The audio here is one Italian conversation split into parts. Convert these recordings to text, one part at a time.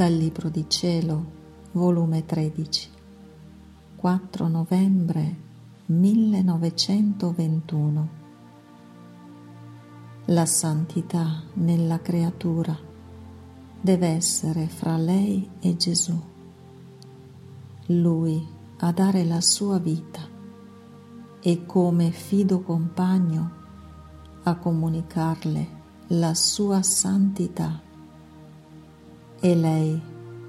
Dal Libro di Cielo, volume 13, 4 novembre 1921. La santità nella creatura deve essere fra lei e Gesù. Lui a dare la sua vita e come fido compagno a comunicarle la sua santità e lei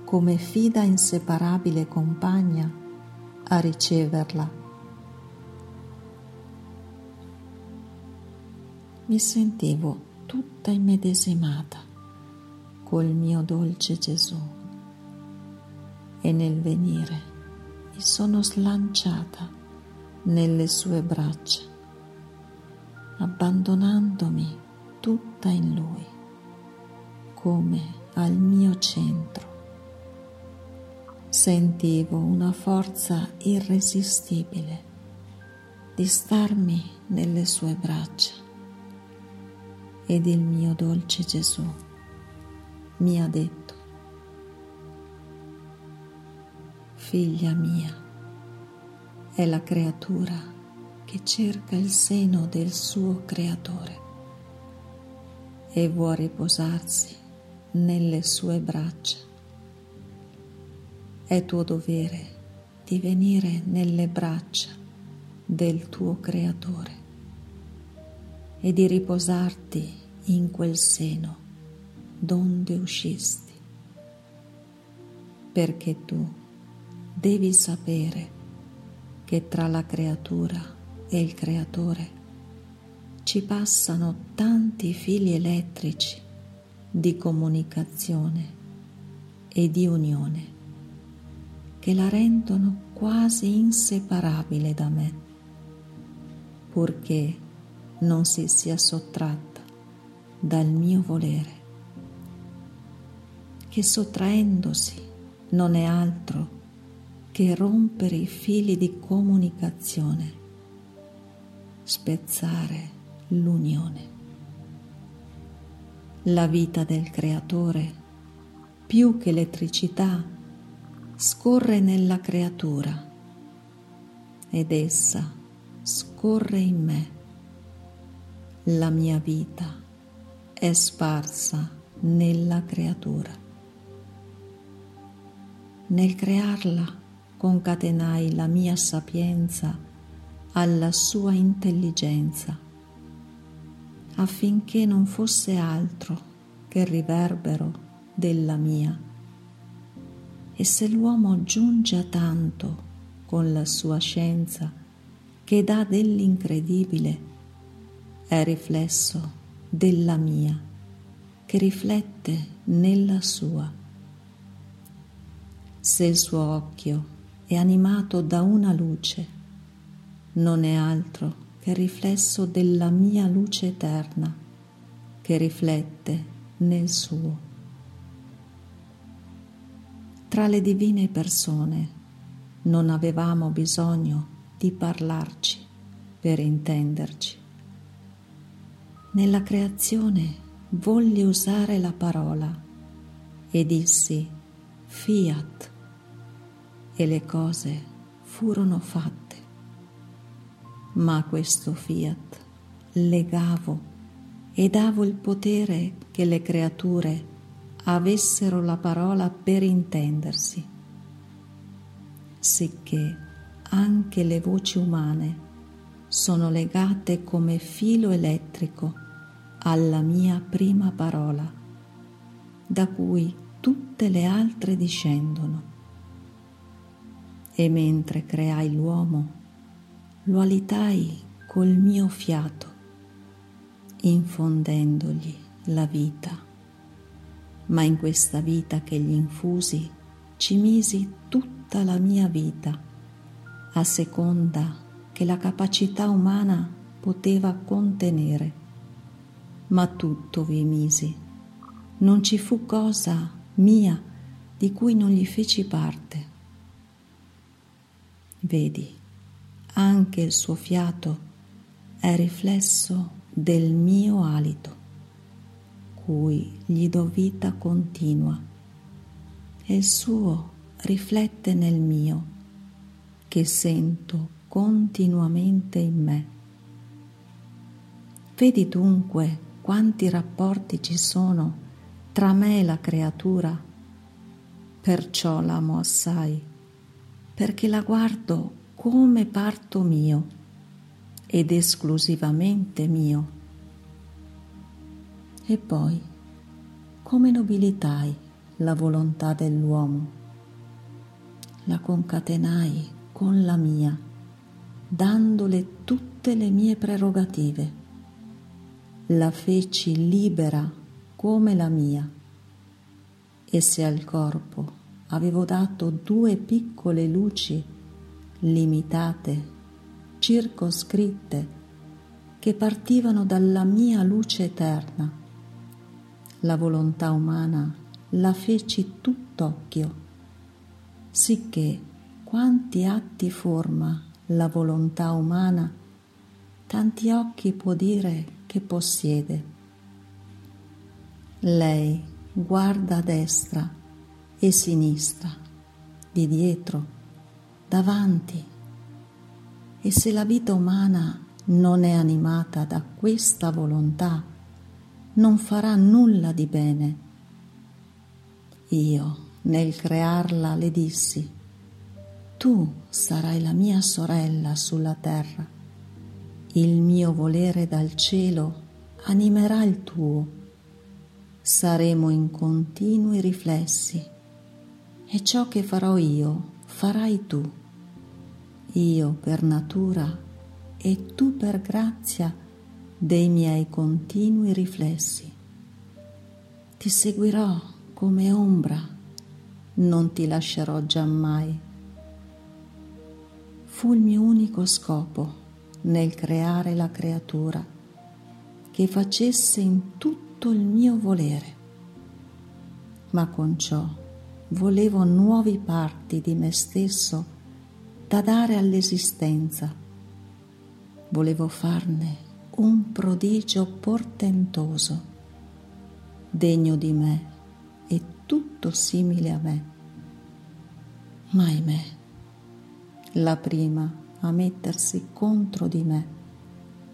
come fida inseparabile compagna a riceverla. Mi sentivo tutta immedesimata col mio dolce Gesù e nel venire mi sono slanciata nelle sue braccia, abbandonandomi tutta in Lui, come al mio centro. Sentivo una forza irresistibile di starmi nelle sue braccia ed il mio dolce Gesù mi ha detto, figlia mia, è la creatura che cerca il seno del suo creatore e vuole riposarsi nelle sue braccia. È tuo dovere di venire nelle braccia del tuo Creatore e di riposarti in quel seno donde uscisti, perché tu devi sapere che tra la creatura e il Creatore ci passano tanti fili elettrici di comunicazione e di unione che la rendono quasi inseparabile da me, purché non si sia sottratta dal mio volere, che sottraendosi non è altro che rompere i fili di comunicazione, spezzare l'unione la vita del creatore, più che elettricità, scorre nella creatura ed essa scorre in me. La mia vita è sparsa nella creatura. Nel crearla concatenai la mia sapienza alla sua intelligenza affinché non fosse altro che il riverbero della mia. E se l'uomo giunge a tanto con la sua scienza che dà dell'incredibile, è riflesso della mia, che riflette nella sua. Se il suo occhio è animato da una luce, non è altro che riflesso della mia luce eterna che riflette nel suo. Tra le divine persone non avevamo bisogno di parlarci per intenderci. Nella creazione volli usare la parola e dissi fiat e le cose furono fatte ma questo fiat legavo e davo il potere che le creature avessero la parola per intendersi, sicché anche le voci umane sono legate come filo elettrico alla mia prima parola, da cui tutte le altre discendono. E mentre creai l'uomo, lo alitai col mio fiato, infondendogli la vita. Ma in questa vita che gli infusi ci misi tutta la mia vita, a seconda che la capacità umana poteva contenere. Ma tutto vi misi. Non ci fu cosa mia di cui non gli feci parte. Vedi, anche il suo fiato è riflesso del mio alito, cui gli do vita continua, e il suo riflette nel mio, che sento continuamente in me. Vedi dunque quanti rapporti ci sono tra me e la creatura, perciò l'amo assai, perché la guardo come parto mio ed esclusivamente mio. E poi, come nobilitai la volontà dell'uomo, la concatenai con la mia, dandole tutte le mie prerogative, la feci libera come la mia, e se al corpo avevo dato due piccole luci limitate circoscritte che partivano dalla mia luce eterna. La volontà umana la feci tutt'occhio, sicché quanti atti forma la volontà umana, tanti occhi può dire che possiede. Lei guarda a destra e sinistra, di dietro, davanti. E se la vita umana non è animata da questa volontà, non farà nulla di bene. Io, nel crearla, le dissi, tu sarai la mia sorella sulla terra, il mio volere dal cielo animerà il tuo, saremo in continui riflessi e ciò che farò io farai tu io per natura e tu per grazia dei miei continui riflessi. Ti seguirò come ombra, non ti lascerò giammai. Fu il mio unico scopo nel creare la creatura, che facesse in tutto il mio volere. Ma con ciò volevo nuovi parti di me stesso da dare all'esistenza. Volevo farne un prodigio portentoso, degno di me e tutto simile a me. Ma ahimè, la prima a mettersi contro di me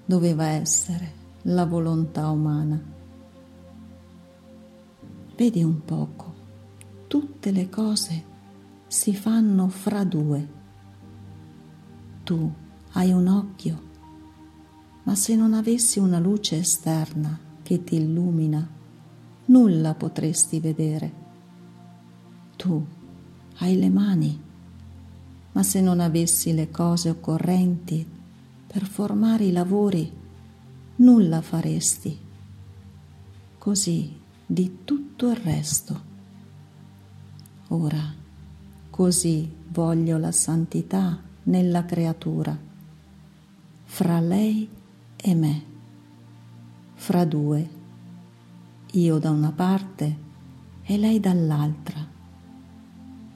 doveva essere la volontà umana. Vedi un poco, tutte le cose si fanno fra due tu hai un occhio, ma se non avessi una luce esterna che ti illumina, nulla potresti vedere. Tu hai le mani, ma se non avessi le cose occorrenti per formare i lavori, nulla faresti. Così di tutto il resto. Ora, così voglio la santità nella creatura, fra lei e me, fra due, io da una parte e lei dall'altra,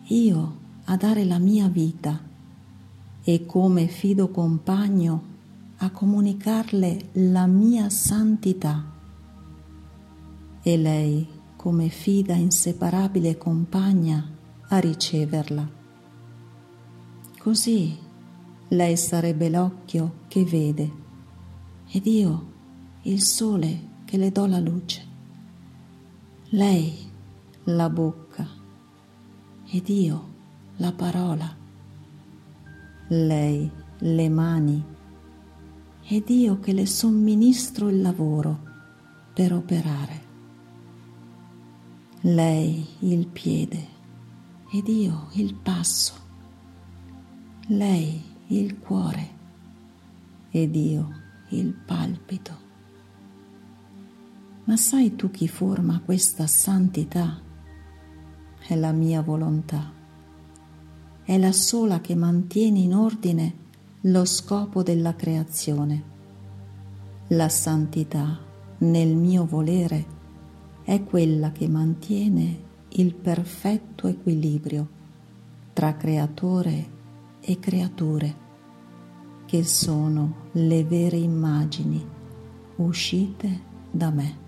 io a dare la mia vita e come fido compagno a comunicarle la mia santità. E lei come fida inseparabile compagna a riceverla. Così lei sarebbe l'occhio che vede ed io il sole che le do la luce. Lei la bocca ed io la parola. Lei le mani ed io che le somministro il lavoro per operare. Lei il piede ed io il passo lei il cuore ed io il palpito. Ma sai tu chi forma questa santità? È la mia volontà. È la sola che mantiene in ordine lo scopo della creazione. La santità nel mio volere è quella che mantiene il perfetto equilibrio tra creatore e creature, che sono le vere immagini uscite da me.